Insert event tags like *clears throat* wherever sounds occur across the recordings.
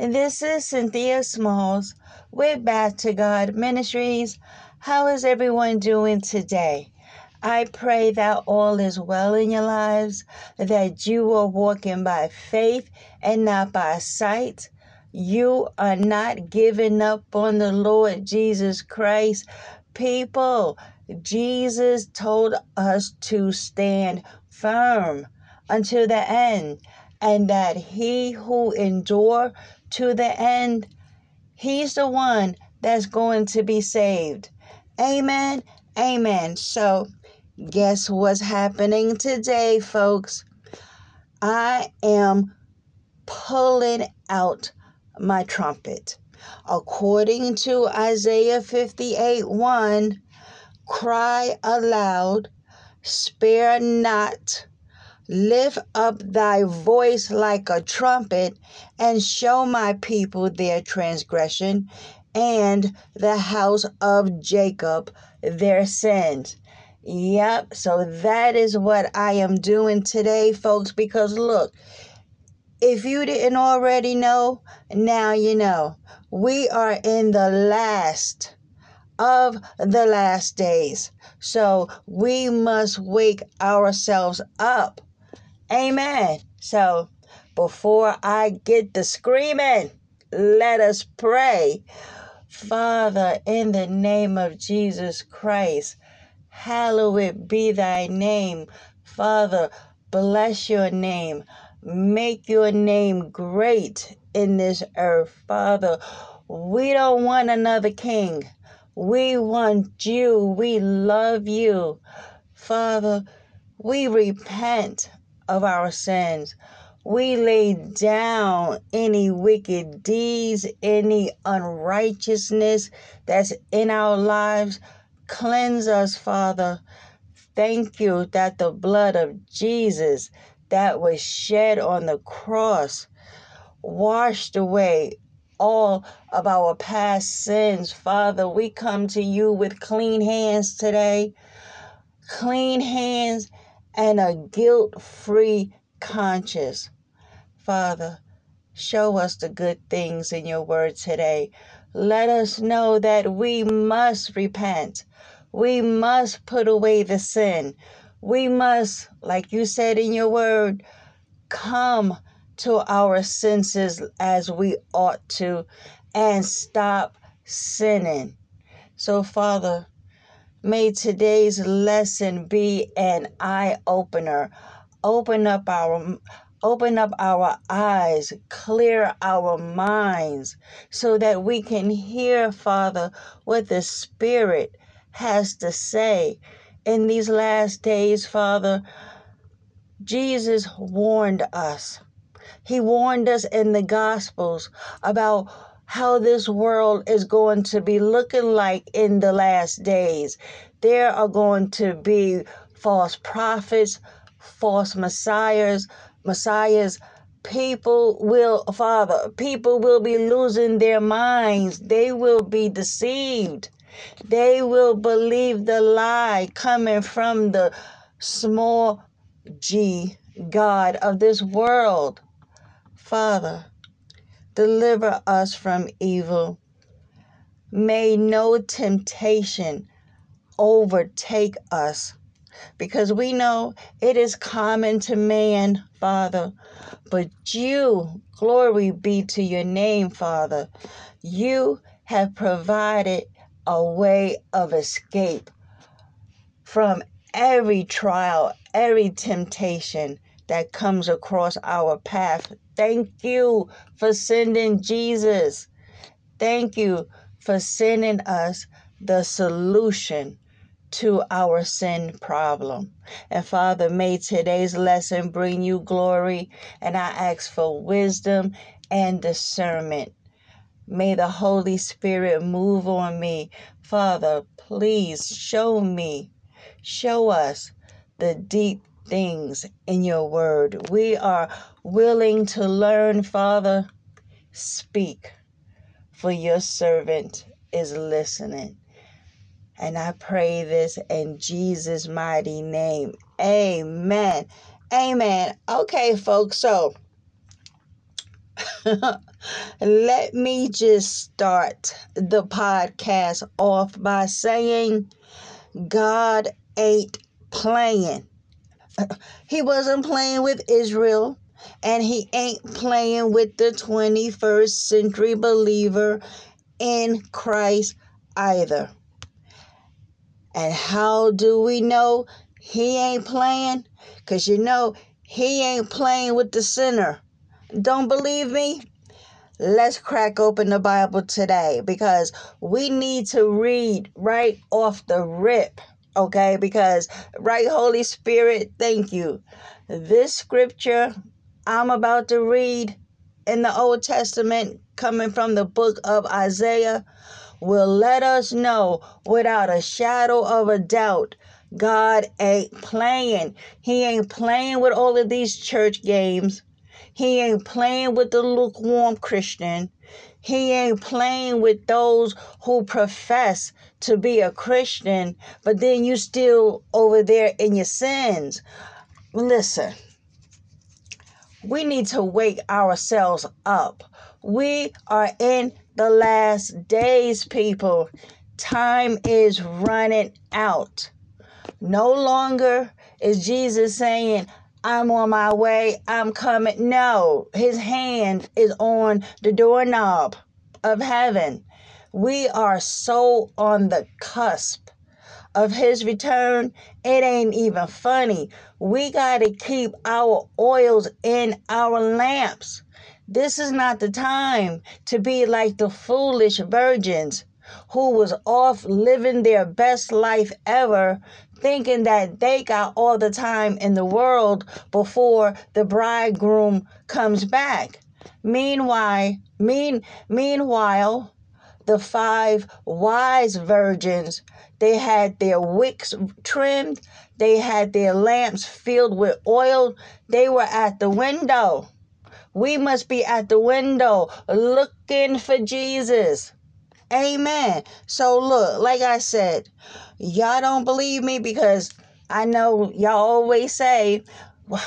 This is Cynthia Smalls with Back to God Ministries. How is everyone doing today? I pray that all is well in your lives, that you are walking by faith and not by sight. You are not giving up on the Lord Jesus Christ. People, Jesus told us to stand firm until the end, and that he who endure to the end, he's the one that's going to be saved. Amen. Amen. So, Guess what's happening today, folks? I am pulling out my trumpet. According to Isaiah 58 1, cry aloud, spare not, lift up thy voice like a trumpet, and show my people their transgression, and the house of Jacob their sins. Yep. So that is what I am doing today, folks, because look, if you didn't already know, now you know. We are in the last of the last days. So we must wake ourselves up. Amen. So before I get the screaming, let us pray. Father, in the name of Jesus Christ, Hallowed be thy name. Father, bless your name. Make your name great in this earth. Father, we don't want another king. We want you. We love you. Father, we repent of our sins. We lay down any wicked deeds, any unrighteousness that's in our lives. Cleanse us, Father. Thank you that the blood of Jesus that was shed on the cross washed away all of our past sins. Father, we come to you with clean hands today, clean hands and a guilt free conscience. Father, show us the good things in your word today. Let us know that we must repent. We must put away the sin. We must, like you said in your word, come to our senses as we ought to and stop sinning. So, Father, may today's lesson be an eye opener. Open up our open up our eyes, clear our minds so that we can hear, Father, what the Spirit has to say. In these last days, Father, Jesus warned us. He warned us in the Gospels about how this world is going to be looking like in the last days. There are going to be false prophets, false messiahs, messiahs. People will, Father, people will be losing their minds. They will be deceived. They will believe the lie coming from the small g God of this world. Father, deliver us from evil. May no temptation overtake us because we know it is common to man, Father. But you, glory be to your name, Father, you have provided a way of escape from every trial, every temptation that comes across our path. Thank you for sending Jesus. Thank you for sending us the solution to our sin problem. And Father, may today's lesson bring you glory, and I ask for wisdom and discernment. May the Holy Spirit move on me. Father, please show me, show us the deep things in your word. We are willing to learn, Father. Speak, for your servant is listening. And I pray this in Jesus' mighty name. Amen. Amen. Okay, folks, so *laughs* let me just start the podcast off by saying God ain't playing. *laughs* He wasn't playing with Israel, and he ain't playing with the 21st century believer in Christ either. And how do we know he ain't playing? Because you know, he ain't playing with the sinner. Don't believe me? Let's crack open the Bible today because we need to read right off the rip. Okay, because right, Holy Spirit, thank you. This scripture I'm about to read in the Old Testament, coming from the book of Isaiah, will let us know without a shadow of a doubt God ain't playing. He ain't playing with all of these church games. He ain't playing with the lukewarm Christian. He ain't playing with those who profess to be a Christian, but then you still over there in your sins. Listen, we need to wake ourselves up. We are in the last days, people. Time is running out. No longer is Jesus saying, I'm on my way, I'm coming. No, his hand is on the doorknob of heaven. We are so on the cusp of his return. It ain't even funny. We got to keep our oils in our lamps. This is not the time to be like the foolish virgins who was off living their best life ever thinking that they got all the time in the world before the bridegroom comes back. Meanwhile, mean, meanwhile, the five wise virgins, they had their wicks trimmed, they had their lamps filled with oil, they were at the window. We must be at the window looking for Jesus. Amen. So, look, like I said, y'all don't believe me because I know y'all always say, well,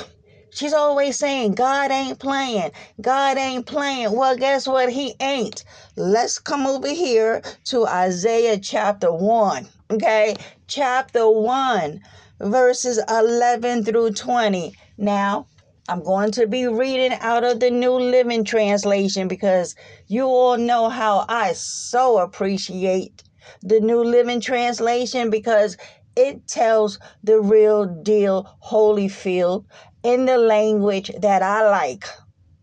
she's always saying, God ain't playing. God ain't playing. Well, guess what? He ain't. Let's come over here to Isaiah chapter 1. Okay? Chapter 1, verses 11 through 20. Now, I'm going to be reading out of the New Living Translation because you all know how I so appreciate the New Living Translation because it tells the real deal Holyfield in the language that I like.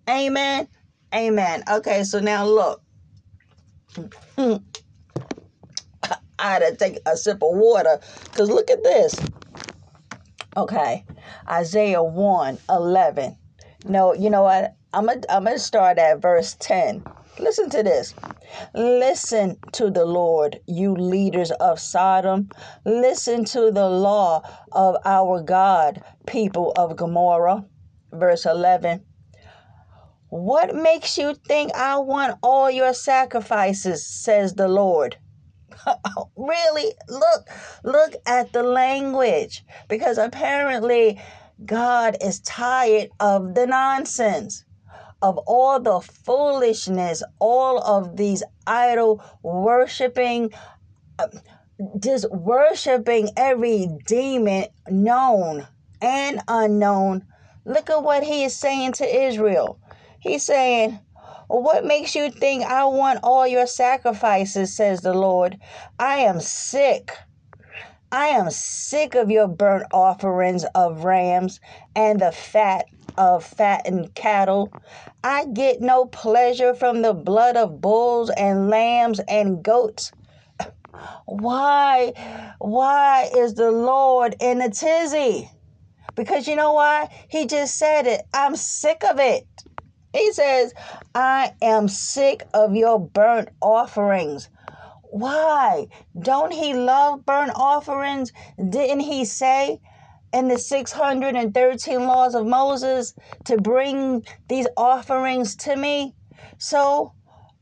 Amen. Amen. Okay, so now look. I had to take a sip of water because look at this. Okay. Isaiah 1 11. No, you know what? I'm going I'm to start at verse 10. Listen to this. Listen to the Lord, you leaders of Sodom. Listen to the law of our God, people of Gomorrah. Verse 11. What makes you think I want all your sacrifices, says the Lord? *laughs* really look look at the language because apparently God is tired of the nonsense of all the foolishness all of these idol worshiping uh, just worshiping every demon known and unknown. Look at what he is saying to Israel. He's saying, What makes you think I want all your sacrifices, says the Lord? I am sick. I am sick of your burnt offerings of rams and the fat of fattened cattle. I get no pleasure from the blood of bulls and lambs and goats. Why, why is the Lord in a tizzy? Because you know why? He just said it. I'm sick of it. He says, I am sick of your burnt offerings. Why? Don't he love burnt offerings? Didn't he say in the 613 laws of Moses to bring these offerings to me? So,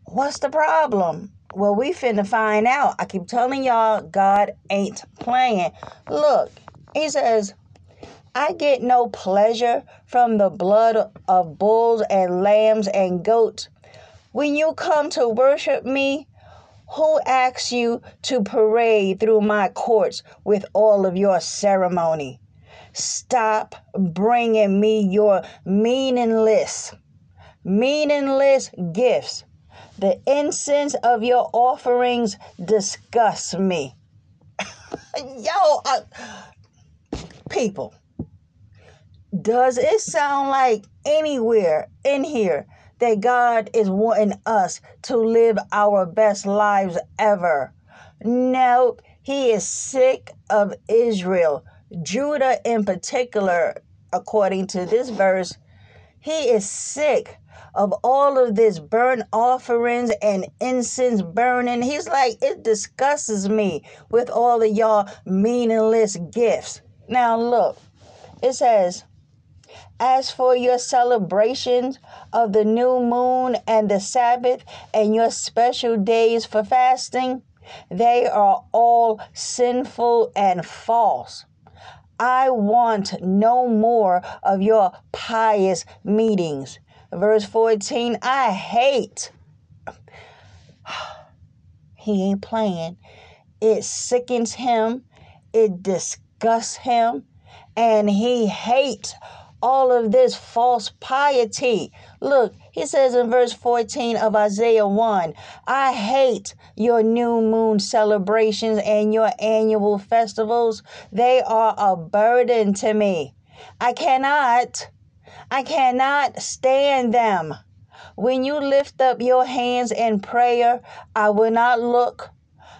what's the problem? Well, we finna find out. I keep telling y'all, God ain't playing. Look, he says, I get no pleasure from the blood of bulls and lambs and goats. When you come to worship me, who asks you to parade through my courts with all of your ceremony? Stop bringing me your meaningless, meaningless gifts. The incense of your offerings disgusts me. *laughs* Yo, uh, people, does it sound like anywhere in here that God is wanting us to live our best lives ever? No, He is sick of Israel, Judah in particular, according to this verse. He is sick of all of this burnt offerings and incense burning. He's like, it disgusts me with all of y'all meaningless gifts. Now, look, it says, as for your celebrations of the new moon and the Sabbath and your special days for fasting, they are all sinful and false. I want no more of your pious meetings. Verse 14, I hate. *sighs* He ain't playing. It sickens him, it disgusts him, and he hates all of this false piety. Look, he says in verse 14 of Isaiah 1 I hate your new moon celebrations and your annual festivals. They are a burden to me. I cannot, I cannot stand them. When you lift up your hands in prayer, I will not look.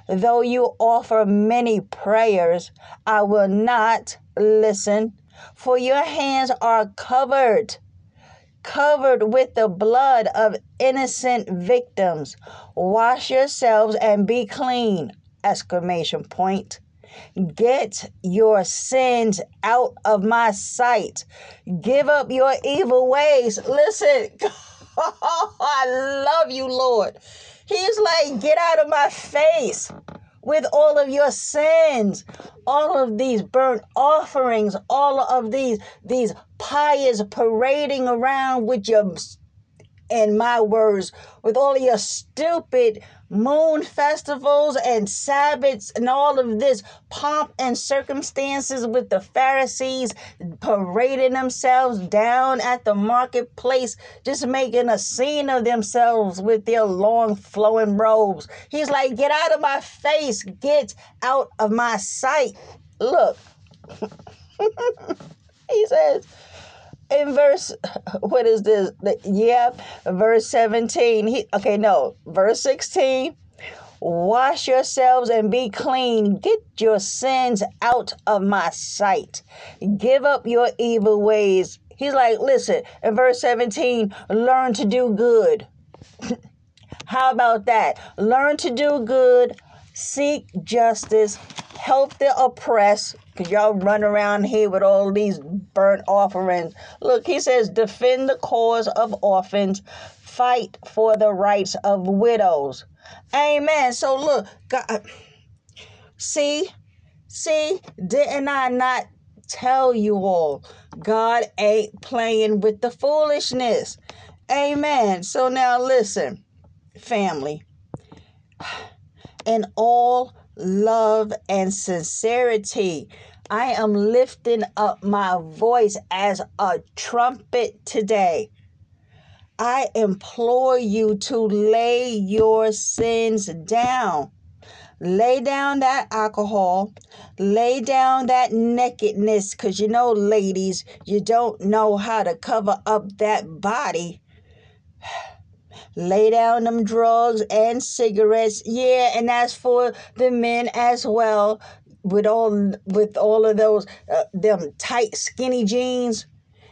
Though you offer many prayers, I will not listen for your hands are covered covered with the blood of innocent victims. Wash yourselves and be clean exclamation point. Get your sins out of my sight. Give up your evil ways. Listen *laughs* i love you lord. He's like get out of my face with all of your sins, all of these burnt offerings, all of these these pious parading around with your in my words, with all of your stupid moon festivals and Sabbaths and all of this pomp and circumstances with the Pharisees parading themselves down at the marketplace, just making a scene of themselves with their long flowing robes. He's like, Get out of my face, get out of my sight. Look, *laughs* he says, in verse *laughs* what is this? The, yeah verse 17 he okay no verse 16 wash yourselves and be clean. Get your sins out of my sight. Give up your evil ways. He's like listen in verse 17 learn to do good. *laughs* How about that? Learn to do good. Seek justice. Help the oppressed because y'all run around here with all these burnt offerings. Look, he says, defend the cause of orphans, fight for the rights of widows. Amen. So look, God, see, see, didn't I not tell you all? God ain't playing with the foolishness. Amen. So now listen, family. *sighs* In all love, and sincerity. I am lifting up my voice as a trumpet today. I implore you to lay your sins down. Lay down that alcohol. Lay down that nakedness. Because you know, ladies, you don't know how to cover up that body. Lay down them drugs and cigarettes. Yeah, and that's for the men as well. With all with all of those uh, them tight skinny jeans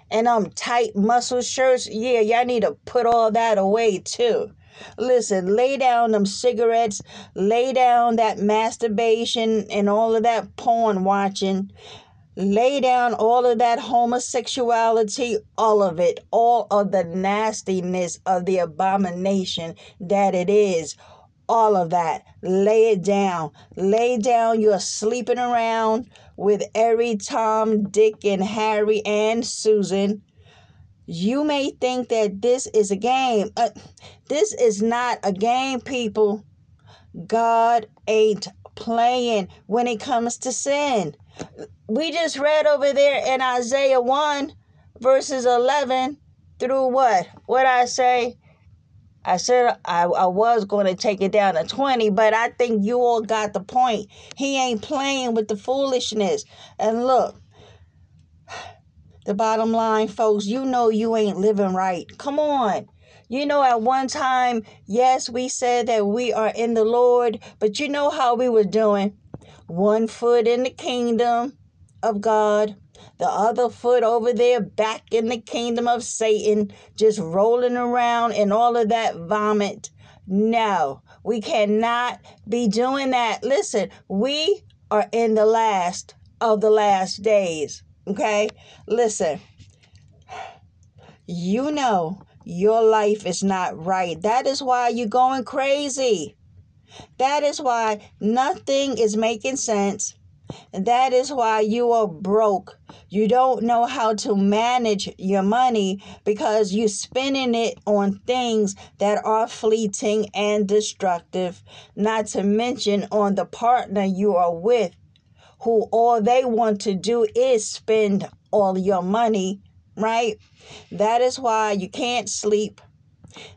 and um tight muscle shirts. Yeah, y'all need to put all that away too. Listen, lay down them cigarettes, lay down that masturbation and all of that porn watching. Lay down all of that homosexuality, all of it, all of the nastiness of the abomination that it is. All of that. Lay it down. Lay down. You're sleeping around with every Tom, Dick, and Harry and Susan you may think that this is a game. Uh, this is not a game, people. God ain't playing when it comes to sin. We just read over there in Isaiah 1, verses 11 through what? What I say? I said I, I was going to take it down to 20, but I think you all got the point. He ain't playing with the foolishness. And look, the bottom line, folks, you know you ain't living right. Come on. You know, at one time, yes, we said that we are in the Lord, but you know how we were doing. One foot in the kingdom of God, the other foot over there back in the kingdom of Satan, just rolling around in all of that vomit. No, we cannot be doing that. Listen, we are in the last of the last days. Okay? Listen, you know your life is not right. That is why you're going crazy. That is why nothing is making sense. That is why you are broke. You don't know how to manage your money because you're spending it on things that are fleeting and destructive, not to mention on the partner you are with who all they want to do is spend all your money, right? That is why you can't sleep.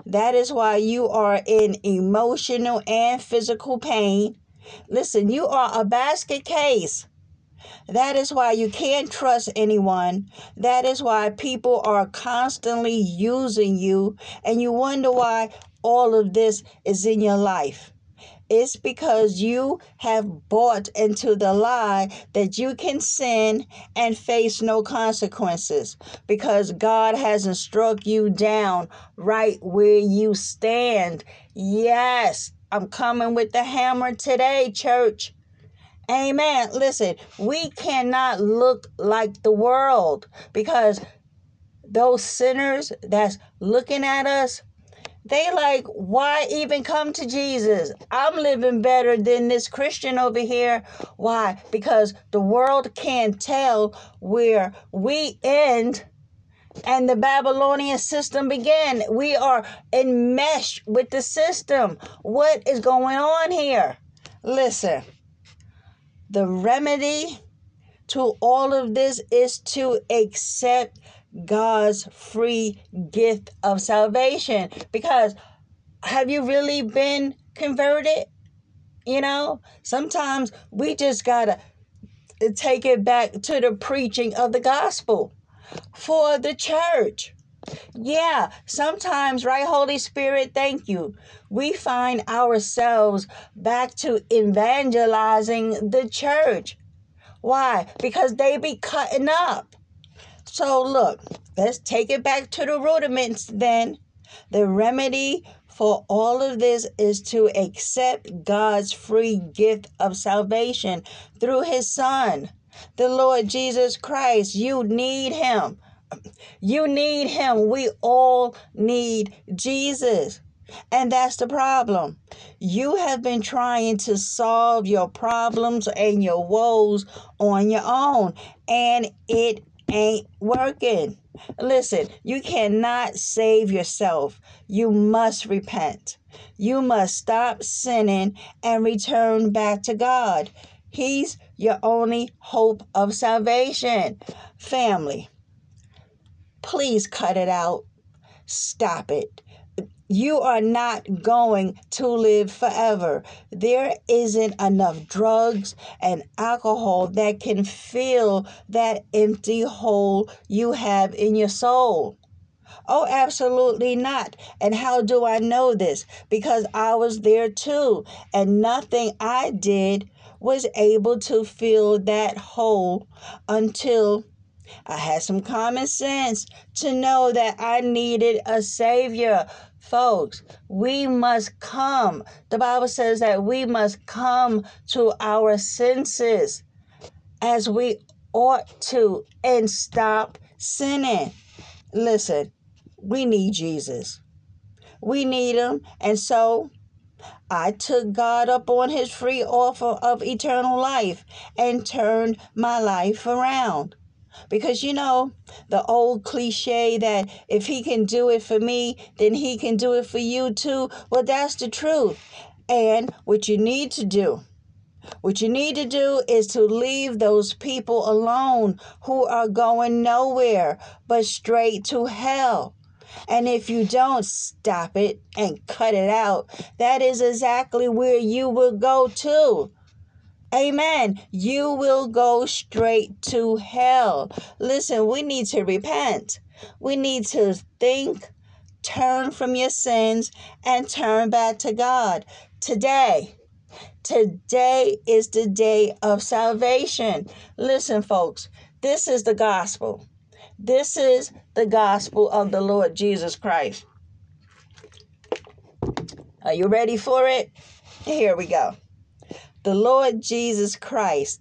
That is why you are in emotional and physical pain. Listen, you are a basket case. That is why you can't trust anyone. That is why people are constantly using you, and you wonder why all of this is in your life. It's because you have bought into the lie that you can sin and face no consequences because God hasn't struck you down right where you stand. Yes, I'm coming with the hammer today, church. Amen. Listen, we cannot look like the world because those sinners that's looking at us, they like, why even come to Jesus? I'm living better than this Christian over here. Why? Because the world can't tell where we end and the Babylonian system began. We are enmeshed with the system. What is going on here? Listen, the remedy to all of this is to accept God's free gift of salvation. Because have you really been converted? You know, sometimes we just got to take it back to the preaching of the gospel for the church. Yeah, sometimes, right, Holy Spirit, thank you. We find ourselves back to evangelizing the church. Why? Because they be cutting up. So, look, let's take it back to the rudiments then. The remedy for all of this is to accept God's free gift of salvation through His Son, the Lord Jesus Christ. You need Him. You need Him. We all need Jesus. And that's the problem. You have been trying to solve your problems and your woes on your own, and it ain't working. Listen, you cannot save yourself. You must repent. You must stop sinning and return back to God. He's your only hope of salvation. Family, please cut it out. Stop it. You are not going to live forever. There isn't enough drugs and alcohol that can fill that empty hole you have in your soul. Oh, absolutely not. And how do I know this? Because I was there too, and nothing I did was able to fill that hole until I had some common sense to know that I needed a Savior. Folks, we must come. The Bible says that we must come to our senses as we ought to and stop sinning. Listen, we need Jesus. We need him. And so I took God up on his free offer of eternal life and turned my life around. Because you know, the old cliche that if he can do it for me, then he can do it for you too. Well, that's the truth. And what you need to do, what you need to do is to leave those people alone who are going nowhere but straight to hell. And if you don't stop it and cut it out, that is exactly where you will go to. Amen. You will go straight to hell. Listen, we need to repent. We need to think, turn from your sins, and turn back to God. Today, today is the day of salvation. Listen, folks, this is the gospel. This is the gospel of the Lord Jesus Christ. Are you ready for it? Here we go. The Lord Jesus Christ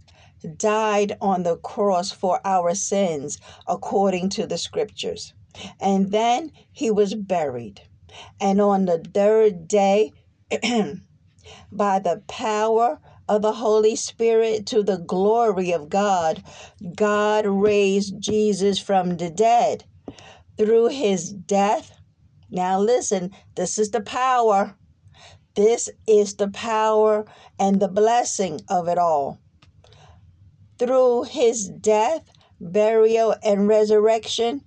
died on the cross for our sins according to the scriptures. And then he was buried. And on the third day, *clears throat* by the power of the Holy Spirit to the glory of God, God raised Jesus from the dead through his death. Now, listen, this is the power this is the power and the blessing of it all. Through his death, burial, and resurrection,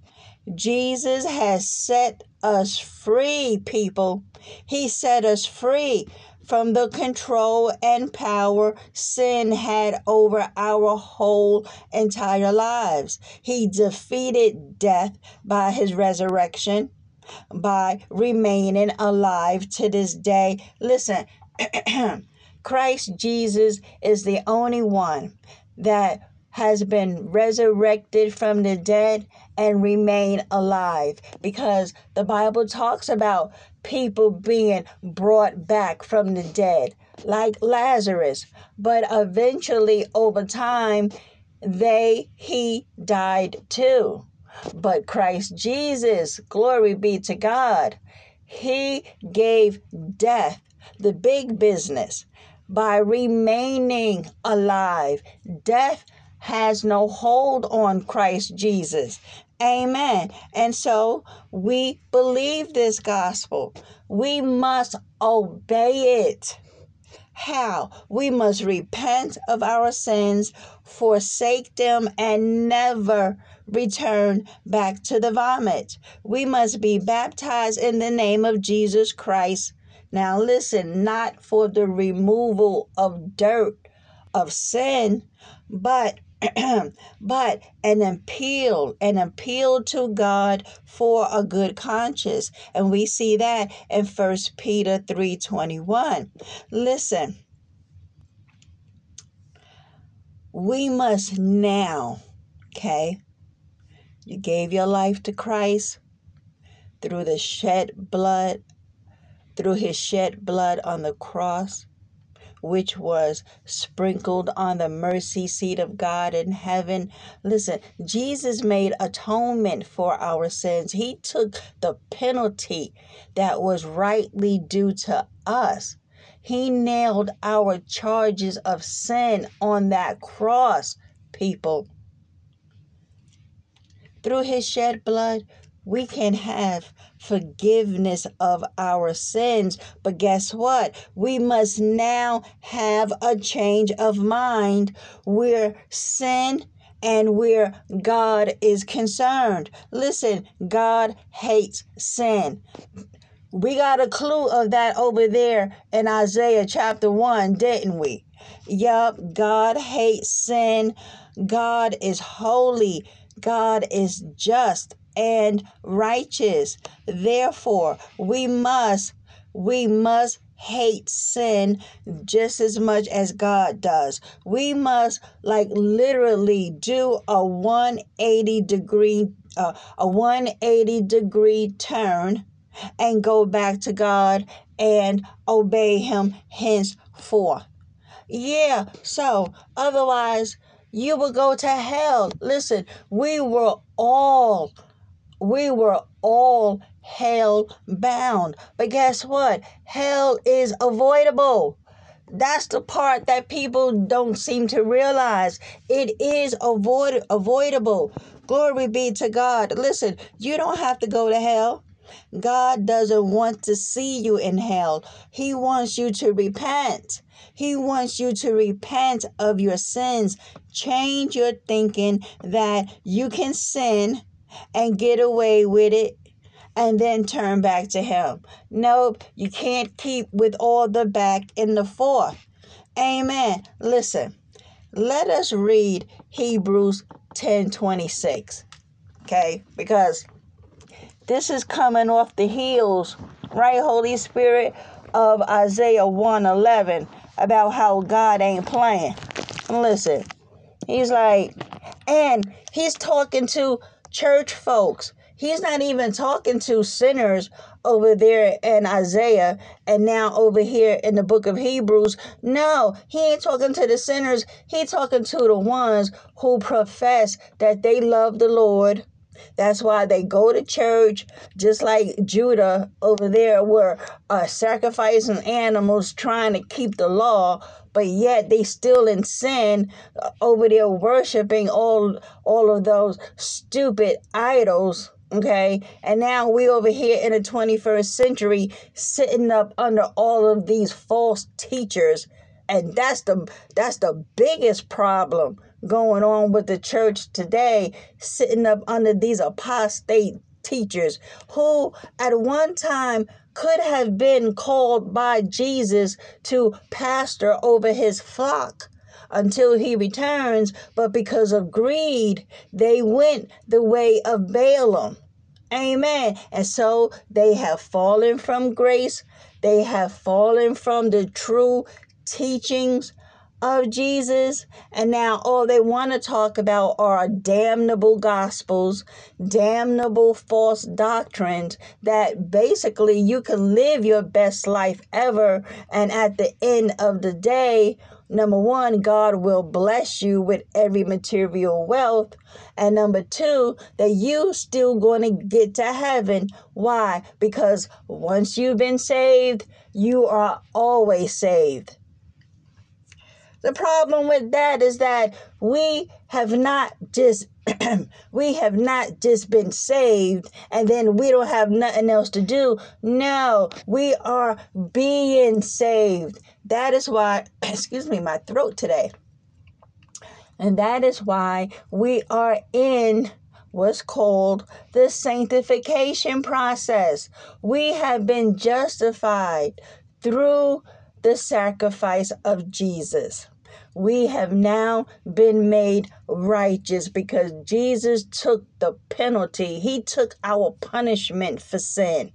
Jesus has set us free, people. He set us free from the control and power sin had over our whole entire lives. He defeated death by his resurrection by remaining alive to this day. Listen, *clears throat* Christ Jesus is the only one that has been resurrected from the dead and remain alive because the Bible talks about people being brought back from the dead like Lazarus but eventually over time they he died too but Christ Jesus, glory be to God, He gave death the big business by remaining alive. Death has no hold on Christ Jesus. Amen. And so we believe this gospel. We must obey it. How? We must repent of our sins, forsake them, and never return back to the vomit. We must be baptized in the name of Jesus Christ. Now, listen, not for the removal of dirt, of sin, but *clears throat* but an appeal, an appeal to God for a good conscience. And we see that in First Peter 3:21. Listen. We must now, okay? You gave your life to Christ through the shed blood, through his shed blood on the cross which was sprinkled on the mercy seat of God in heaven. Listen, Jesus made atonement for our sins. He took the penalty that was rightly due to us. He nailed our charges of sin on that cross, people. Through his shed blood, we can have forgiveness of our sins. But guess what? We must now have a change of mind where sin and where God is concerned. Listen, God hates sin. We got a clue of that over there in Isaiah chapter 1, didn't we? Yup, God hates sin. God is holy. God is just and righteous. Therefore, we must we must hate sin just as much as God does. We must like literally do a 180 degree uh, a 180 degree turn and go back to God and obey him henceforth. Yeah, so otherwise you will go to hell. Listen, we were all we were all hell bound. But guess what? Hell is avoidable. That's the part that people don't seem to realize. It is avoid avoidable. Glory be to God. Listen, you don't have to go to hell. God doesn't want to see you in hell. He wants you to repent. He wants you to repent of your sins. Change your thinking that you can sin and get away with it and then turn back to Him. Nope, you can't keep with all the back and the forth. Amen. Listen, let us read Hebrews 10 26. Okay, because this is coming off the heels, right, Holy Spirit, of Isaiah 1 11 about how God ain't playing. Listen, he's like, and he's talking to church folks. He's not even talking to sinners over there in Isaiah and now over here in the book of Hebrews. No, he ain't talking to the sinners. He talking to the ones who profess that they love the Lord. That's why they go to church, just like Judah over there were uh, sacrificing animals, trying to keep the law but yet they still in sin uh, over there worshiping all all of those stupid idols okay? And now we over here in the 21st century sitting up under all of these false teachers and that's the that's the biggest problem going on with the church today sitting up under these apostate teachers who at one time could have been called by Jesus to pastor over his flock until he returns, but because of greed, they went the way of Balaam. Amen. And so they have fallen from grace, they have fallen from the true teachings of Jesus, and now all they want to talk about are damnable gospels, damnable false doctrines that basically you can live your best life ever, and at the end of the day, number one, God will bless you with every material wealth, and number two, that you still going to get to heaven. Why? Because once you've been saved, you are always saved. The problem with that is that we have not just *clears throat* we have not just been saved and then we don't have nothing else to do. No, we are being saved. That is why, *clears throat* excuse me, my throat today. And that is why we are in what's called the sanctification process. We have been justified through the sacrifice of Jesus we have now been made righteous because Jesus took the penalty. He took our punishment for sin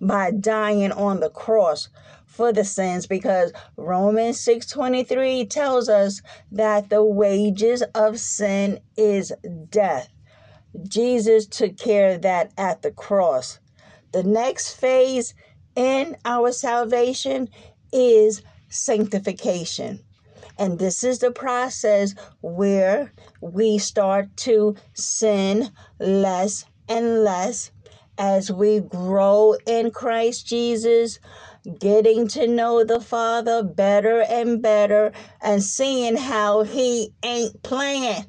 by dying on the cross for the sins because Romans 6:23 tells us that the wages of sin is death. Jesus took care of that at the cross. The next phase in our salvation is sanctification. And this is the process where we start to sin less and less as we grow in Christ Jesus, getting to know the Father better and better, and seeing how He ain't playing.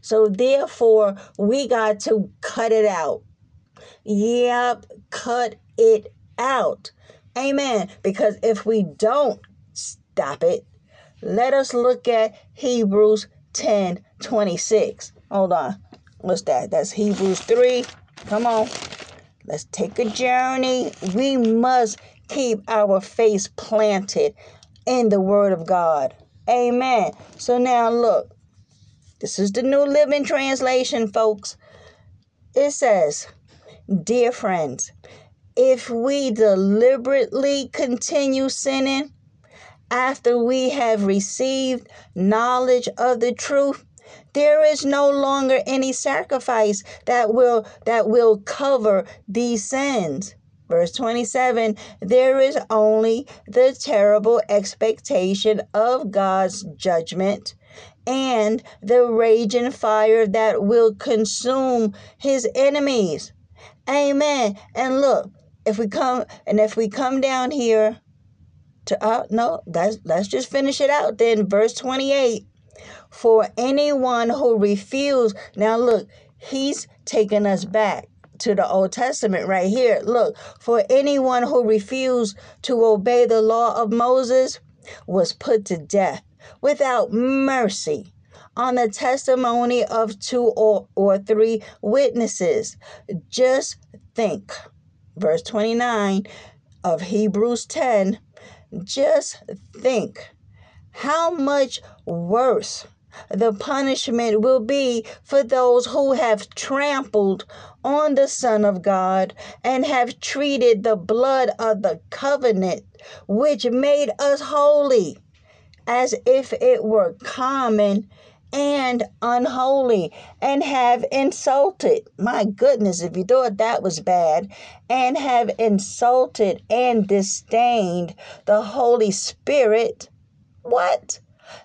So, therefore, we got to cut it out. Yep, cut it out. Amen. Because if we don't stop it, let us look at Hebrews 10 26. Hold on. What's that? That's Hebrews 3. Come on. Let's take a journey. We must keep our face planted in the Word of God. Amen. So now look. This is the New Living Translation, folks. It says, Dear friends, if we deliberately continue sinning after we have received knowledge of the truth, there is no longer any sacrifice that will that will cover these sins. Verse 27 There is only the terrible expectation of God's judgment and the raging fire that will consume his enemies. Amen. And look, if we come and if we come down here to uh no, that's let's just finish it out then. Verse 28. For anyone who refused, now look, he's taking us back to the Old Testament right here. Look, for anyone who refused to obey the law of Moses was put to death without mercy on the testimony of two or, or three witnesses. Just think, verse 29 of Hebrews 10, just think how much worse the punishment will be for those who have trampled on the Son of God and have treated the blood of the covenant which made us holy as if it were common and unholy and have insulted my goodness if you thought that was bad and have insulted and disdained the holy spirit what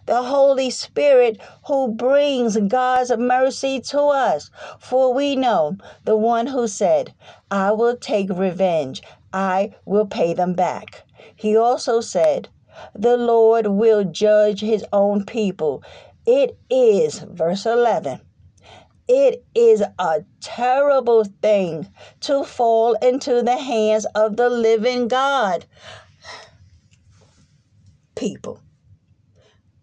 the Holy Spirit who brings God's mercy to us. For we know the one who said, I will take revenge, I will pay them back. He also said, The Lord will judge his own people. It is, verse 11. It is a terrible thing to fall into the hands of the living God. People,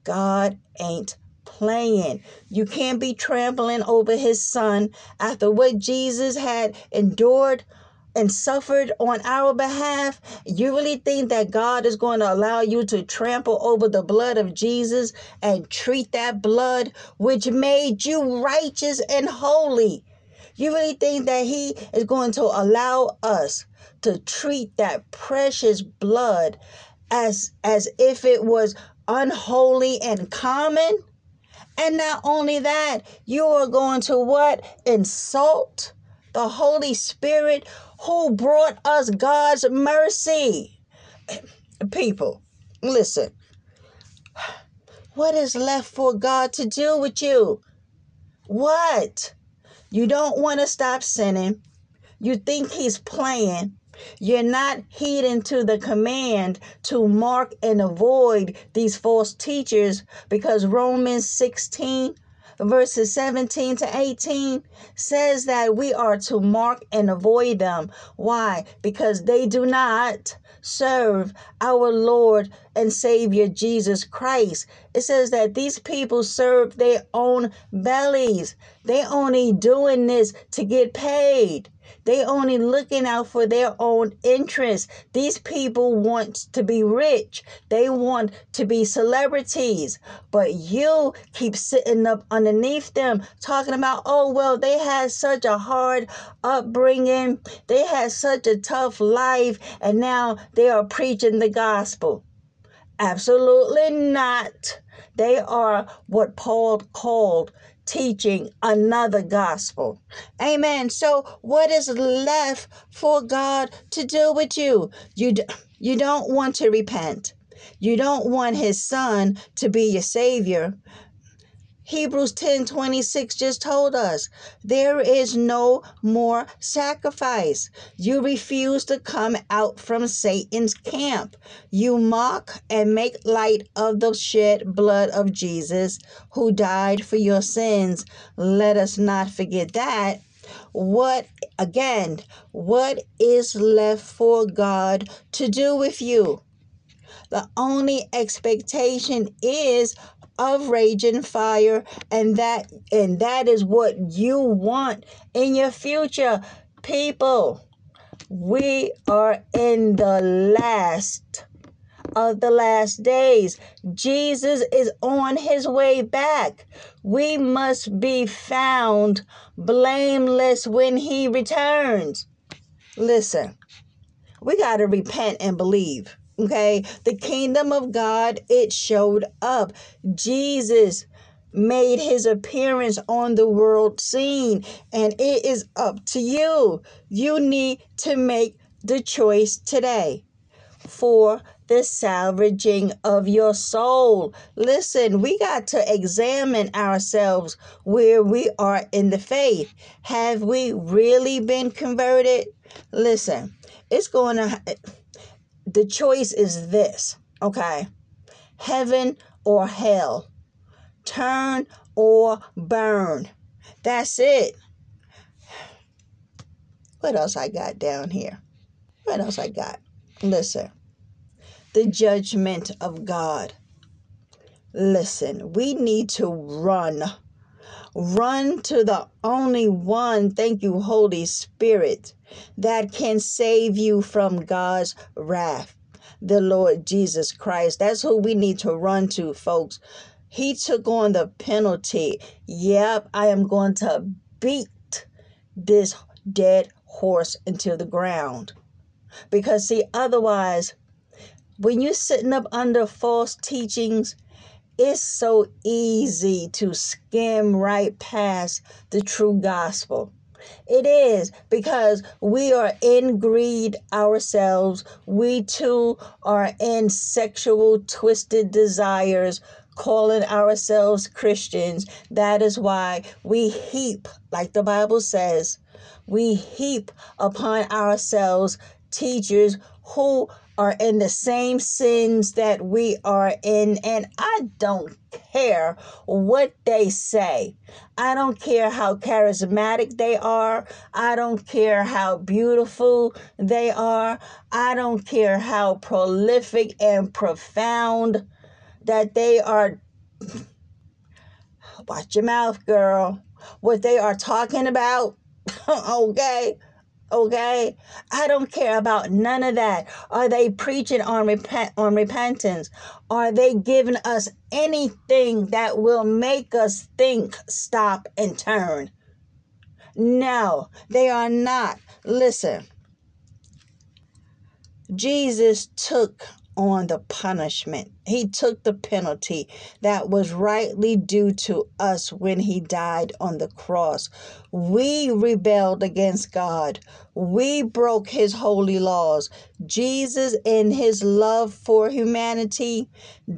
God ain't playing. You can't be trampling over his son after what Jesus had endured and suffered on our behalf, you really think that God is going to allow you to trample over the blood of Jesus and treat that blood which made you righteous and holy? You really think that He is going to allow us to treat that precious blood as as if it was unholy and common? And not only that, you are going to what? Insult the Holy Spirit who brought us God's mercy. *clears throat* People, listen. What is left for God to do with you? What? You don't want to stop sinning. You think He's playing. You're not heeding to the command to mark and avoid these false teachers because Romans 16 verses 17 to 18 says that we are to mark and avoid them. Why? Because they do not serve our Lord and Savior Jesus Christ. It says that these people serve their own bellies. They only doing this to get paid. They only looking out for their own interests. These people want to be rich. They want to be celebrities. But you keep sitting up underneath them talking about, oh, well, they had such a hard upbringing. They had such a tough life. And now they are preaching the gospel. Absolutely not. They are what Paul called teaching another gospel. Amen. So what is left for God to do with you? You you don't want to repent. You don't want his son to be your savior. Hebrews 10 26 just told us there is no more sacrifice. You refuse to come out from Satan's camp. You mock and make light of the shed blood of Jesus, who died for your sins. Let us not forget that. What, again, what is left for God to do with you? The only expectation is of raging fire and that and that is what you want in your future people we are in the last of the last days. Jesus is on his way back. We must be found blameless when he returns. Listen, we got to repent and believe. Okay, the kingdom of God, it showed up. Jesus made his appearance on the world scene, and it is up to you. You need to make the choice today for the salvaging of your soul. Listen, we got to examine ourselves where we are in the faith. Have we really been converted? Listen, it's going to, the choice is this, okay? Heaven or hell, turn or burn. That's it. What else I got down here? What else I got? Listen, the judgment of God. Listen, we need to run. Run to the only one, thank you, Holy Spirit, that can save you from God's wrath, the Lord Jesus Christ. That's who we need to run to, folks. He took on the penalty. Yep, I am going to beat this dead horse into the ground. Because, see, otherwise, when you're sitting up under false teachings, it's so easy to skim right past the true gospel. It is because we are in greed ourselves. We too are in sexual twisted desires, calling ourselves Christians. That is why we heap, like the Bible says, we heap upon ourselves teachers who are in the same sins that we are in, and I don't care what they say. I don't care how charismatic they are. I don't care how beautiful they are. I don't care how prolific and profound that they are. Watch your mouth, girl. What they are talking about, *laughs* okay? Okay? I don't care about none of that. Are they preaching on repent on repentance? Are they giving us anything that will make us think stop and turn? No they are not. Listen jesus took on the punishment. He took the penalty that was rightly due to us when he died on the cross. We rebelled against God. We broke his holy laws. Jesus, in his love for humanity,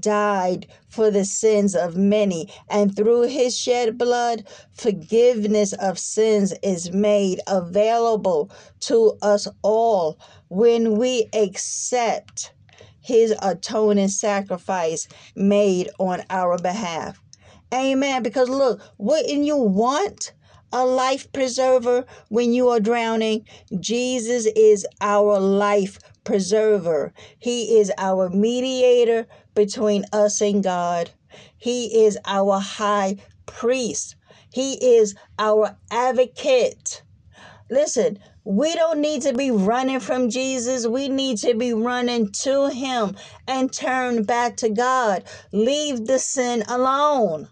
died for the sins of many, and through his shed blood, forgiveness of sins is made available to us all when we accept his atoning sacrifice made on our behalf. Amen. Because look, wouldn't you want a life preserver when you are drowning? Jesus is our life preserver. He is our mediator between us and God. He is our high priest. He is our advocate. Listen, we don't need to be running from Jesus. We need to be running to Him and turn back to God. Leave the sin alone.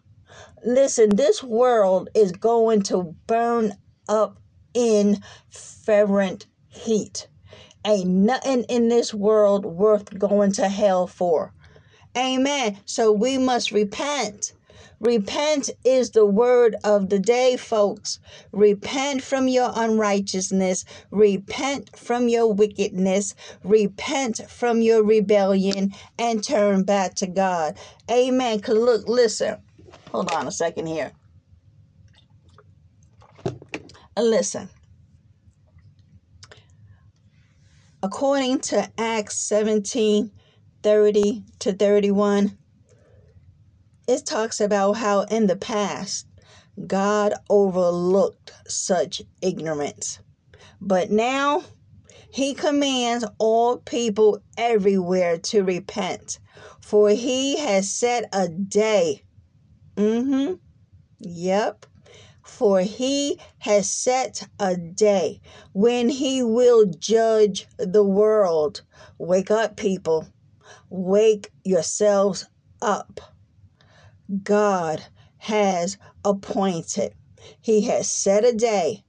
Listen, this world is going to burn up in fervent heat. Ain't nothing in this world worth going to hell for. Amen. So we must repent. Repent is the word of the day, folks. Repent from your unrighteousness. Repent from your wickedness. Repent from your rebellion and turn back to God. Amen. Look, listen. Hold on a second here. Listen. According to Acts 17 30 to 31, it talks about how in the past God overlooked such ignorance. But now he commands all people everywhere to repent, for he has set a day. Mm-hmm. Yep. For he has set a day when he will judge the world. Wake up, people. Wake yourselves up. God has appointed. He has set a day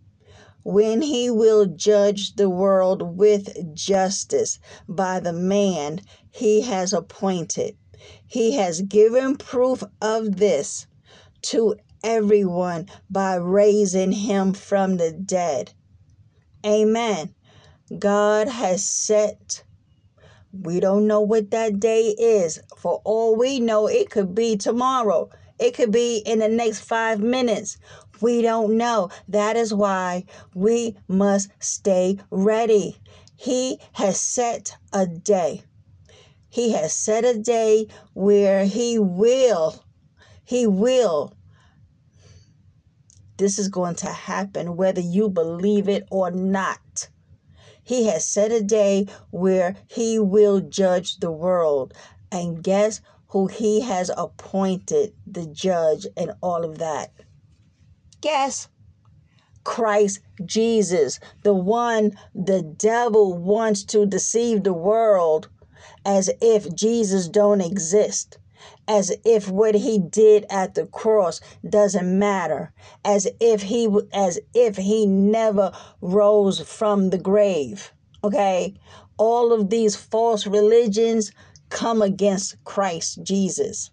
when he will judge the world with justice by the man he has appointed. He has given proof of this to everyone by raising him from the dead. Amen. God has set, we don't know what that day is. For all we know, it could be tomorrow. It could be in the next five minutes. We don't know. That is why we must stay ready. He has set a day. He has set a day where he will, he will. This is going to happen whether you believe it or not. He has set a day where he will judge the world. And guess who he has appointed the judge and all of that. Guess Christ Jesus, the one the devil wants to deceive the world as if Jesus don't exist, as if what he did at the cross doesn't matter, as if he as if he never rose from the grave. Okay? All of these false religions come against Christ Jesus.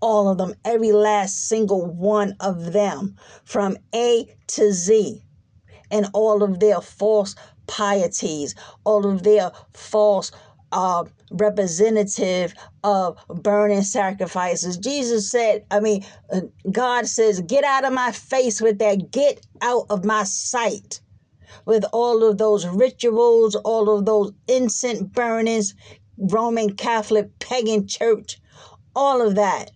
All of them, every last single one of them, from A to Z, and all of their false pieties, all of their false uh, representative of burning sacrifices. Jesus said, I mean, uh, God says, get out of my face with that, get out of my sight with all of those rituals, all of those incense burnings, Roman Catholic pagan church, all of that.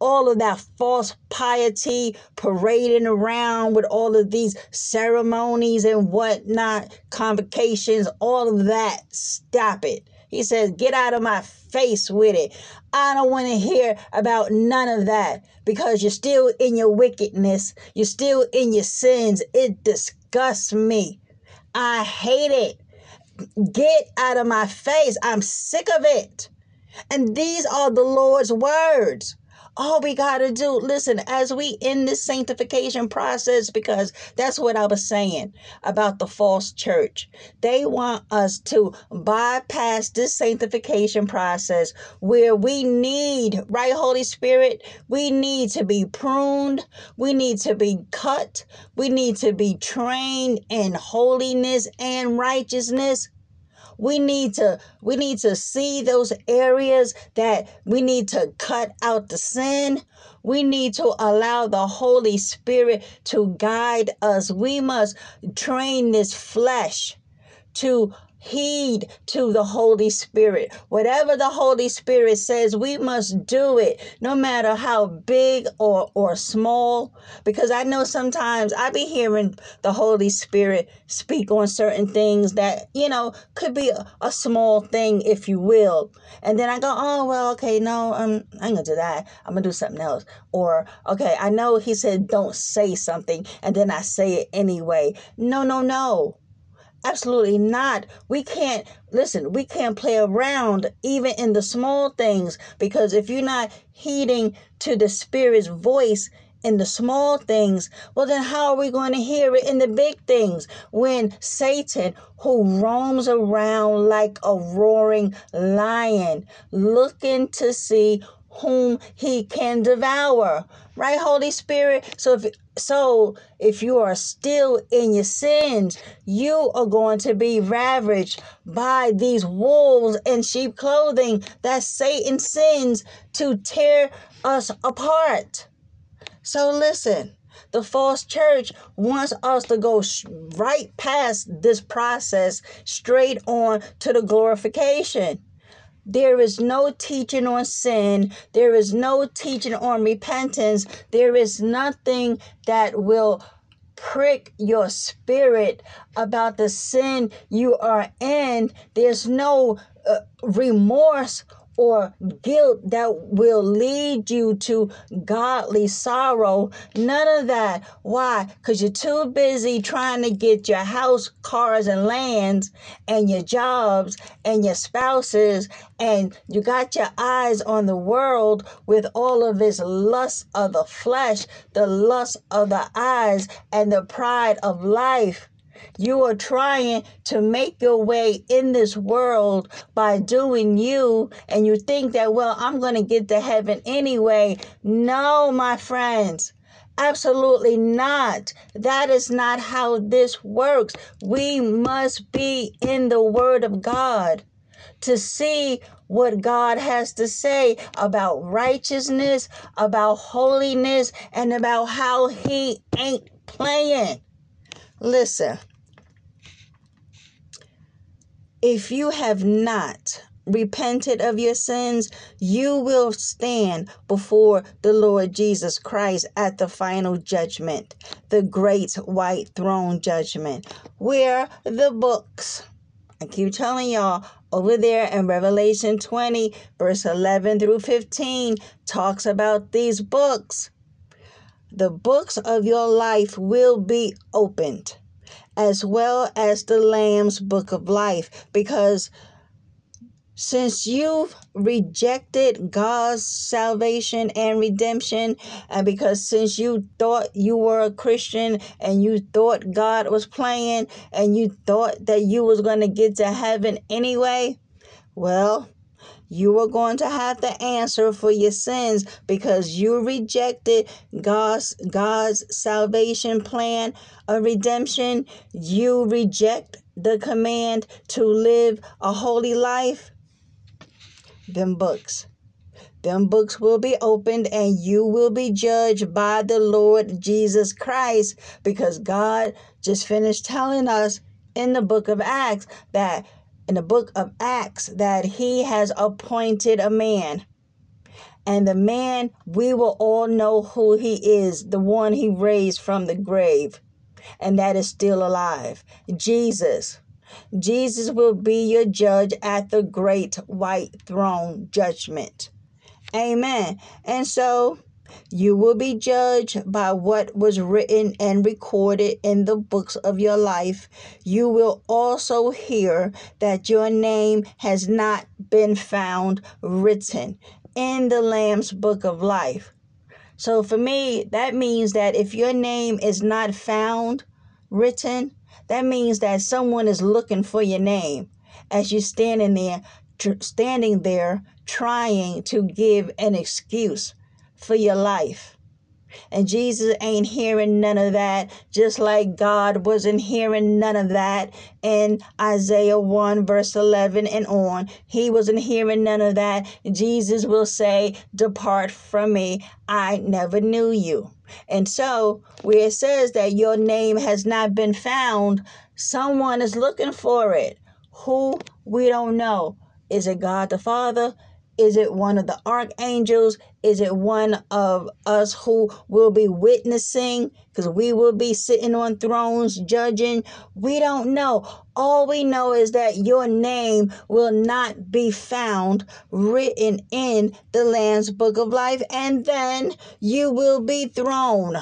All of that false piety parading around with all of these ceremonies and whatnot, convocations, all of that. Stop it. He says, Get out of my face with it. I don't want to hear about none of that because you're still in your wickedness. You're still in your sins. It disgusts me. I hate it. Get out of my face. I'm sick of it. And these are the Lord's words. All we got to do, listen, as we in this sanctification process, because that's what I was saying about the false church. They want us to bypass this sanctification process where we need, right, Holy Spirit? We need to be pruned. We need to be cut. We need to be trained in holiness and righteousness we need to we need to see those areas that we need to cut out the sin. We need to allow the holy spirit to guide us. We must train this flesh to heed to the Holy Spirit. Whatever the Holy Spirit says, we must do it, no matter how big or, or small. Because I know sometimes I be hearing the Holy Spirit speak on certain things that, you know, could be a, a small thing, if you will. And then I go, oh, well, okay, no, um, I'm gonna do that. I'm gonna do something else. Or, okay, I know he said don't say something, and then I say it anyway. No, no, no. Absolutely not. We can't, listen, we can't play around even in the small things because if you're not heeding to the Spirit's voice in the small things, well, then how are we going to hear it in the big things when Satan, who roams around like a roaring lion, looking to see whom he can devour? Right, Holy Spirit? So if so if you are still in your sins, you are going to be ravaged by these wolves in sheep clothing that Satan sends to tear us apart. So listen, the false church wants us to go right past this process straight on to the glorification. There is no teaching on sin. There is no teaching on repentance. There is nothing that will prick your spirit about the sin you are in. There's no uh, remorse or guilt that will lead you to godly sorrow. None of that. Why? Because you're too busy trying to get your house, cars, and lands, and your jobs, and your spouses, and you got your eyes on the world with all of its lust of the flesh, the lust of the eyes, and the pride of life. You are trying to make your way in this world by doing you, and you think that, well, I'm going to get to heaven anyway. No, my friends. Absolutely not. That is not how this works. We must be in the Word of God to see what God has to say about righteousness, about holiness, and about how He ain't playing. Listen, if you have not repented of your sins, you will stand before the Lord Jesus Christ at the final judgment, the great white throne judgment, where the books, I keep telling y'all, over there in Revelation 20, verse 11 through 15, talks about these books the books of your life will be opened, as well as the Lamb's book of life, because since you've rejected God's salvation and redemption, and because since you thought you were a Christian and you thought God was playing and you thought that you was going to get to heaven anyway, well, you are going to have to answer for your sins because you rejected God's God's salvation plan of redemption. You reject the command to live a holy life. Them books. Them books will be opened and you will be judged by the Lord Jesus Christ because God just finished telling us in the book of Acts that in the book of Acts that he has appointed a man. And the man, we will all know who he is, the one he raised from the grave, and that is still alive Jesus. Jesus will be your judge at the great white throne judgment. Amen. And so you will be judged by what was written and recorded in the books of your life. You will also hear that your name has not been found written in the Lamb's book of life. So for me, that means that if your name is not found written, that means that someone is looking for your name as you're standing there, tr- standing there trying to give an excuse for your life. And Jesus ain't hearing none of that, just like God wasn't hearing none of that in Isaiah 1, verse 11 and on. He wasn't hearing none of that. Jesus will say, Depart from me, I never knew you. And so, where it says that your name has not been found, someone is looking for it. Who? We don't know. Is it God the Father? Is it one of the archangels? Is it one of us who will be witnessing? Because we will be sitting on thrones judging. We don't know. All we know is that your name will not be found written in the Lamb's book of life, and then you will be thrown.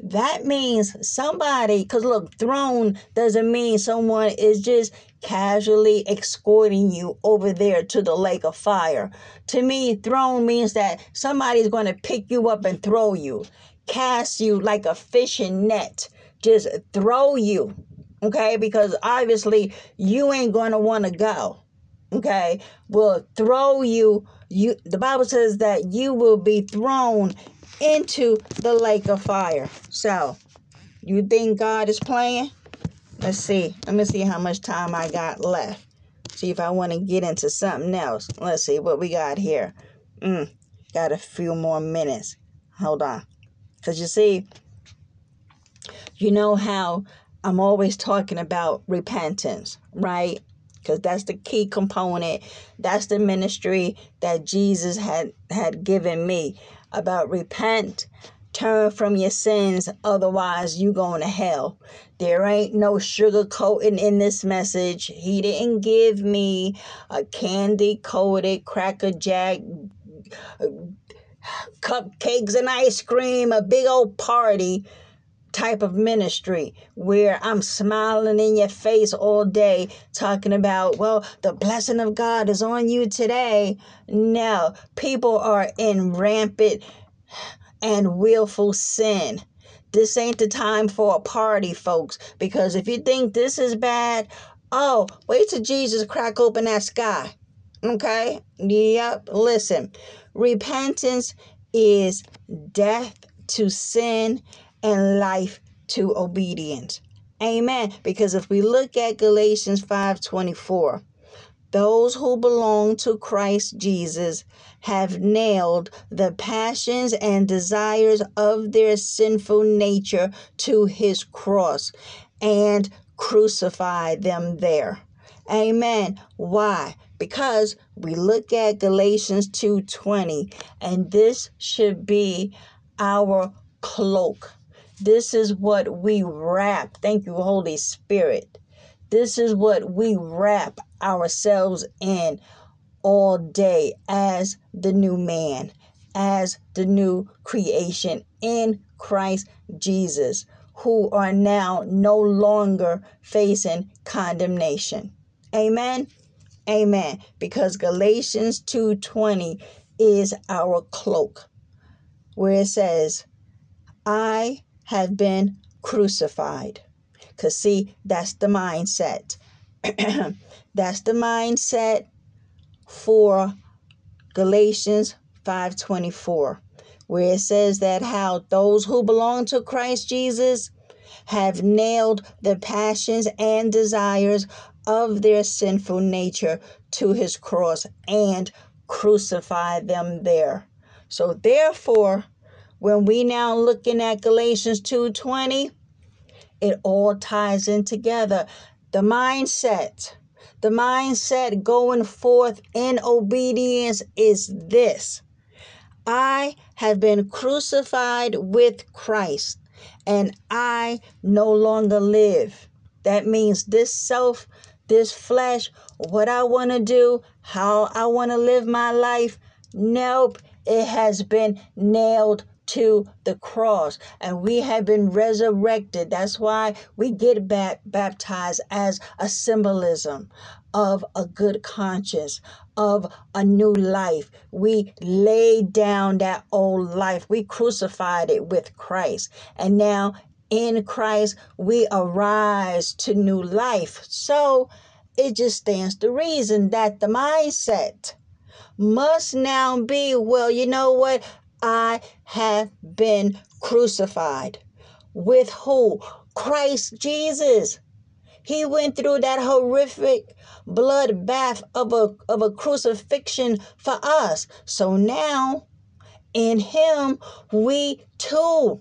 That means somebody, because look, thrown doesn't mean someone is just casually escorting you over there to the lake of fire. To me, thrown means that somebody's going to pick you up and throw you, cast you like a fishing net, just throw you. Okay, because obviously you ain't going to want to go. Okay, will throw you. You the Bible says that you will be thrown into the lake of fire. So, you think God is playing? Let's see. Let me see how much time I got left. See if I want to get into something else. Let's see what we got here. Mm, got a few more minutes. Hold on. Because you see, you know how I'm always talking about repentance, right? because that's the key component. That's the ministry that Jesus had had given me about repent, turn from your sins, otherwise you going to hell. There ain't no sugarcoating in this message. He didn't give me a candy coated cracker jack uh, cupcakes and ice cream, a big old party type of ministry where I'm smiling in your face all day talking about, well, the blessing of God is on you today. No, people are in rampant and willful sin. This ain't the time for a party, folks, because if you think this is bad, oh, wait till Jesus crack open that sky. Okay? Yep. Listen, repentance is death to sin and life to obedience. Amen. Because if we look at Galatians 5:24, those who belong to Christ Jesus have nailed the passions and desires of their sinful nature to his cross and crucified them there. Amen. Why? Because we look at Galatians 2:20 and this should be our cloak. This is what we wrap. Thank you, Holy Spirit. This is what we wrap ourselves in all day as the new man, as the new creation in Christ Jesus, who are now no longer facing condemnation. Amen. Amen. Because Galatians 2:20 is our cloak where it says, "I have been crucified." Cuz see, that's the mindset. *clears throat* that's the mindset for Galatians 5:24 where it says that how those who belong to Christ Jesus have nailed the passions and desires of their sinful nature to his cross and crucified them there. So therefore, when we now looking at Galatians 2:20, it all ties in together. The mindset, the mindset going forth in obedience is this. I have been crucified with Christ, and I no longer live. That means this self this flesh, what I want to do, how I want to live my life. Nope, it has been nailed to the cross and we have been resurrected. That's why we get back baptized as a symbolism of a good conscience, of a new life. We laid down that old life, we crucified it with Christ. And now in Christ, we arise to new life. So it just stands to reason that the mindset must now be well, you know what? I have been crucified. With who? Christ Jesus. He went through that horrific bloodbath of a, of a crucifixion for us. So now, in Him, we too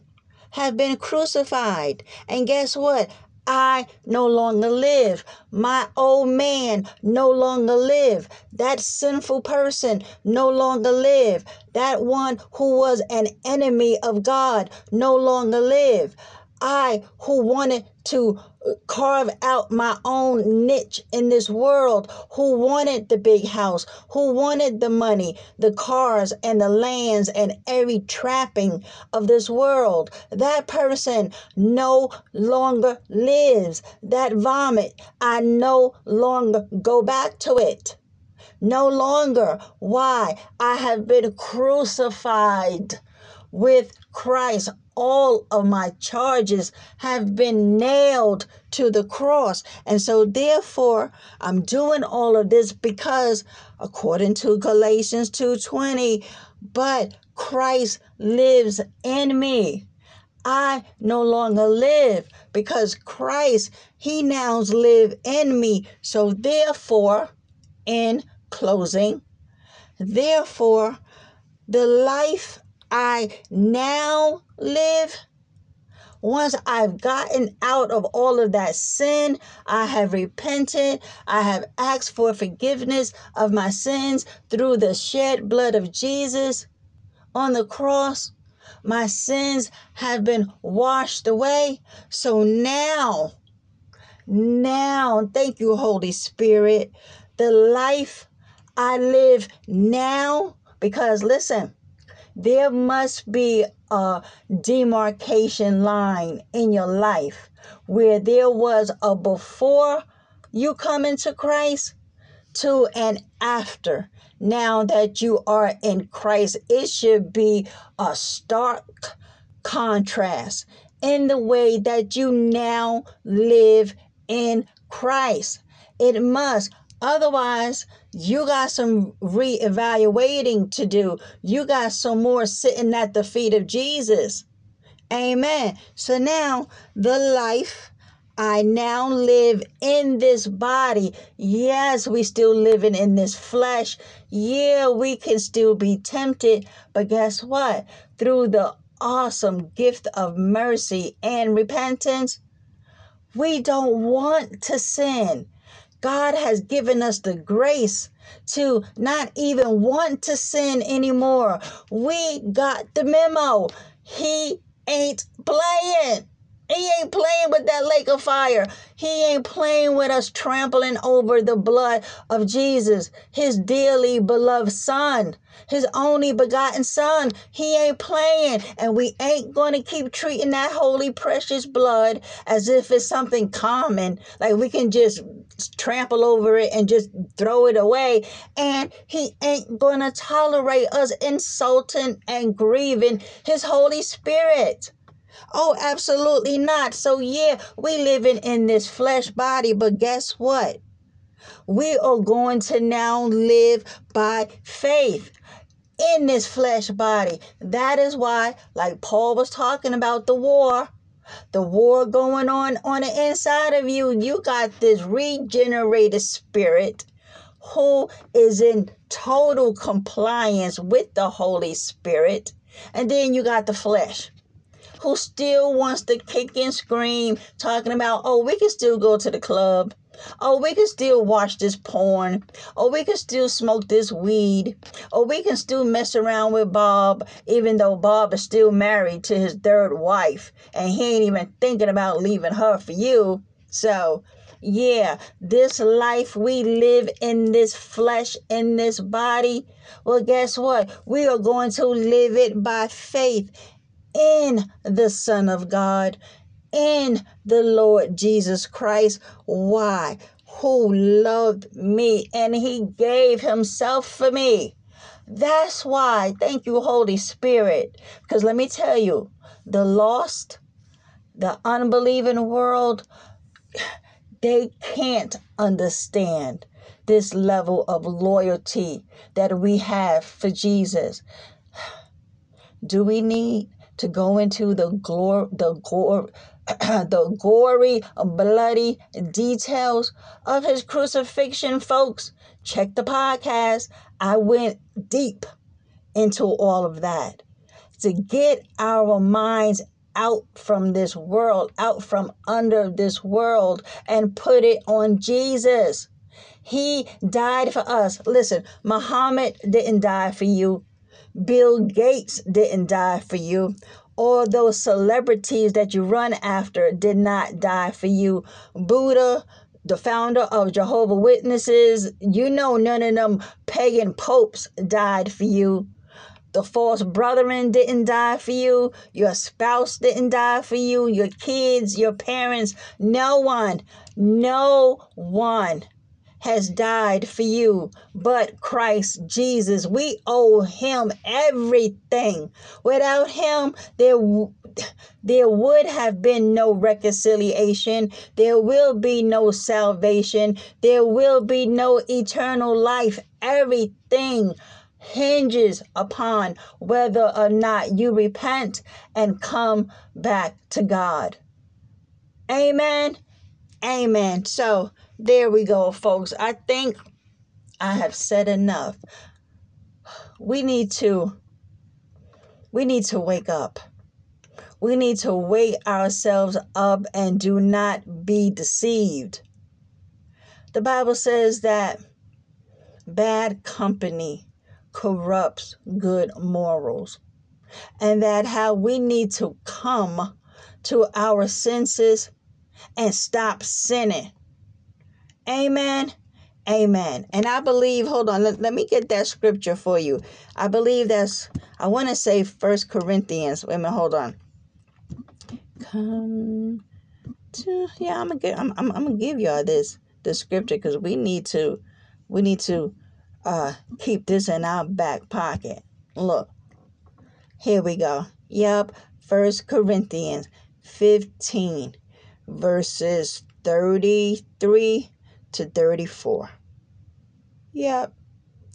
have been crucified. And guess what? I no longer live. My old man no longer live. That sinful person no longer live. That one who was an enemy of God no longer live. I who wanted to uh, carve out my own niche in this world, who wanted the big house, who wanted the money, the cars, and the lands, and every trapping of this world. That person no longer lives. That vomit, I no longer go back to it. No longer. Why? I have been crucified with Christ all of my charges have been nailed to the cross. And so, therefore, I'm doing all of this because, according to Galatians 2:20, but Christ lives in me. I no longer live because Christ, He now live in me. So therefore, in closing, therefore, the life I now live once I've gotten out of all of that sin, I have repented, I have asked for forgiveness of my sins through the shed blood of Jesus on the cross. My sins have been washed away. So now, now, thank you, Holy Spirit, the life I live now, because listen, there must be a demarcation line in your life where there was a before you come into Christ to an after. Now that you are in Christ, it should be a stark contrast in the way that you now live in Christ. It must. Otherwise, you got some reevaluating to do. You got some more sitting at the feet of Jesus. Amen. So now the life I now live in this body. Yes, we still living in this flesh. Yeah, we can still be tempted, but guess what? Through the awesome gift of mercy and repentance, we don't want to sin. God has given us the grace to not even want to sin anymore. We got the memo. He ain't playing. He ain't playing with that lake of fire. He ain't playing with us trampling over the blood of Jesus, his dearly beloved son, his only begotten son. He ain't playing. And we ain't going to keep treating that holy, precious blood as if it's something common. Like we can just trample over it and just throw it away. And he ain't going to tolerate us insulting and grieving his Holy Spirit. Oh, absolutely not. So, yeah, we living in this flesh body, but guess what? We are going to now live by faith in this flesh body. That is why, like Paul was talking about the war, the war going on on the inside of you, you got this regenerated spirit who is in total compliance with the Holy Spirit. And then you got the flesh who still wants to kick and scream, talking about, oh, we can still go to the club. Oh, we can still watch this porn. Oh, we can still smoke this weed. Oh, we can still mess around with Bob, even though Bob is still married to his third wife and he ain't even thinking about leaving her for you. So, yeah, this life we live in this flesh, in this body, well, guess what? We are going to live it by faith in the Son of God, in the Lord Jesus Christ. Why? Who loved me and he gave himself for me. That's why. Thank you, Holy Spirit. Because let me tell you, the lost, the unbelieving world, *sighs* they can't understand this level of loyalty that we have for Jesus. *sighs* Do we need to go into the glor the gore *clears throat* the gory, bloody details of his crucifixion, folks. Check the podcast. I went deep into all of that to get our minds out from this world, out from under this world, and put it on Jesus. He died for us. Listen, Muhammad didn't die for you. Bill Gates didn't die for you. All those celebrities that you run after did not die for you. Buddha, the founder of Jehovah Witnesses, you know none of them pagan popes died for you. The false brethren didn't die for you. Your spouse didn't die for you. Your kids, your parents, no one, no one has died for you but Christ Jesus. We owe him everything. Without him, there there would have been no reconciliation. There will be no salvation. There will be no eternal life. Everything hinges upon whether or not you repent and come back to God. Amen. Amen. So, there we go, folks. I think I have said enough. We need to we need to wake up. We need to wake ourselves up and do not be deceived. The Bible says that bad company corrupts good morals, and that how we need to come to our senses and stop sinning. Amen. Amen. And I believe, hold on, let, let me get that scripture for you. I believe that's, I want to say First Corinthians. Wait a minute, hold on. Come to, yeah, I'm gonna, I'm, I'm, I'm gonna give y'all this, the scripture because we need to, we need to uh, keep this in our back pocket. Look, here we go. Yep, First Corinthians 15, verses 33 to 34. Yep.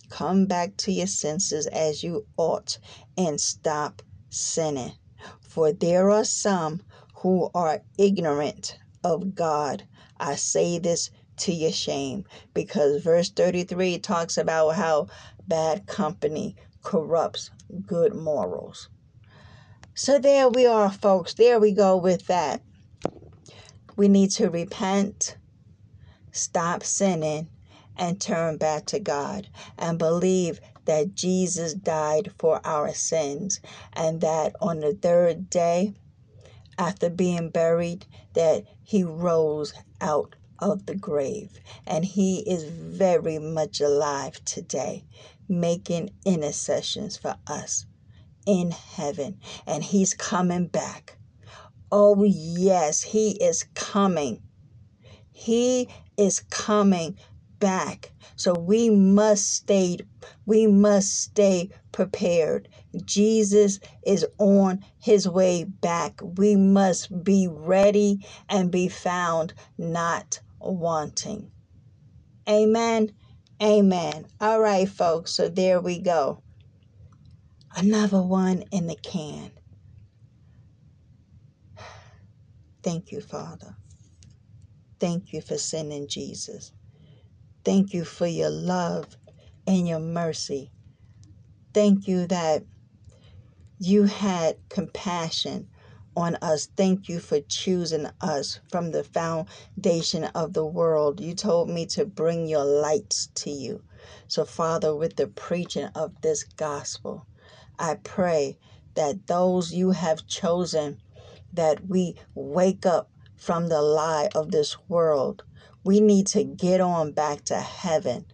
Come back to your senses as you ought and stop sinning. For there are some who are ignorant of God. I say this to your shame because verse 33 talks about how bad company corrupts good morals. So there we are, folks. There we go with that. We need to repent, stop sinning, and turn back to God and believe that Jesus died for our sins and that on the third day after being buried that he rose out of the grave and he is very much alive today making intercessions for us in heaven and he's coming back. Oh, yes, he is coming. He is coming back. So we must stay we must stay prepared. Jesus is on his way back. We must be ready and be found not wanting. Amen. Amen. All right, folks. So there we go another one in the can. *sighs* Thank you, Father. Thank you for sending Jesus. Thank you for your love and your mercy. Thank you that you had compassion on us. Thank you for choosing us from the foundation of the world. You told me to bring your lights to you. So, Father, with the preaching of this gospel, I pray that those you have chosen, that we wake up from the lie of this world. We need to get on back to heaven.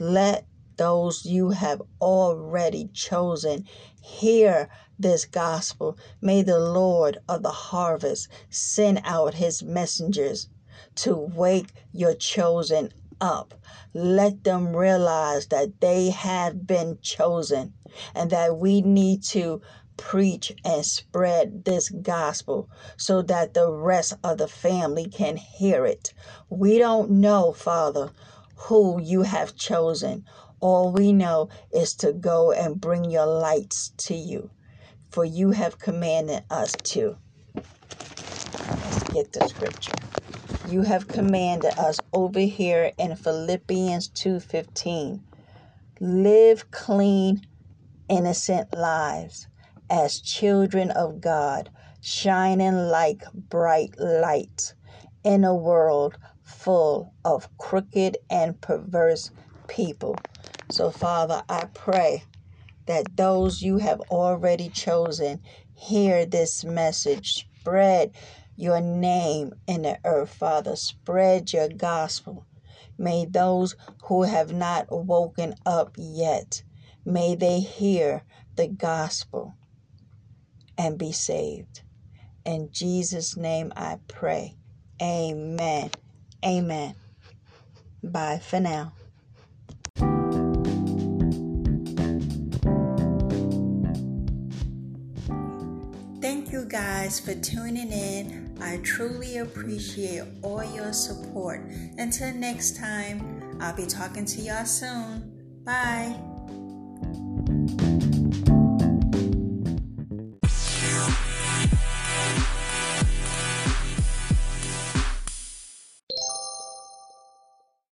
Let those you have already chosen hear this gospel. May the Lord of the harvest send out his messengers to wake your chosen up. Let them realize that they have been chosen and that we need to preach and spread this gospel so that the rest of the family can hear it. We don't know, Father, who you have chosen. All we know is to go and bring your lights to you, for you have commanded us to. Let's get the scripture. You have commanded us over here in Philippians 2:15. Live clean innocent lives as children of God, shining like bright lights in a world full of crooked and perverse people. So, Father, I pray that those you have already chosen hear this message. Spread your name in the earth, Father. Spread your gospel. May those who have not woken up yet May they hear the gospel and be saved. In Jesus' name I pray. Amen. Amen. Bye for now. Thank you guys for tuning in. I truly appreciate all your support. Until next time, I'll be talking to y'all soon. Bye.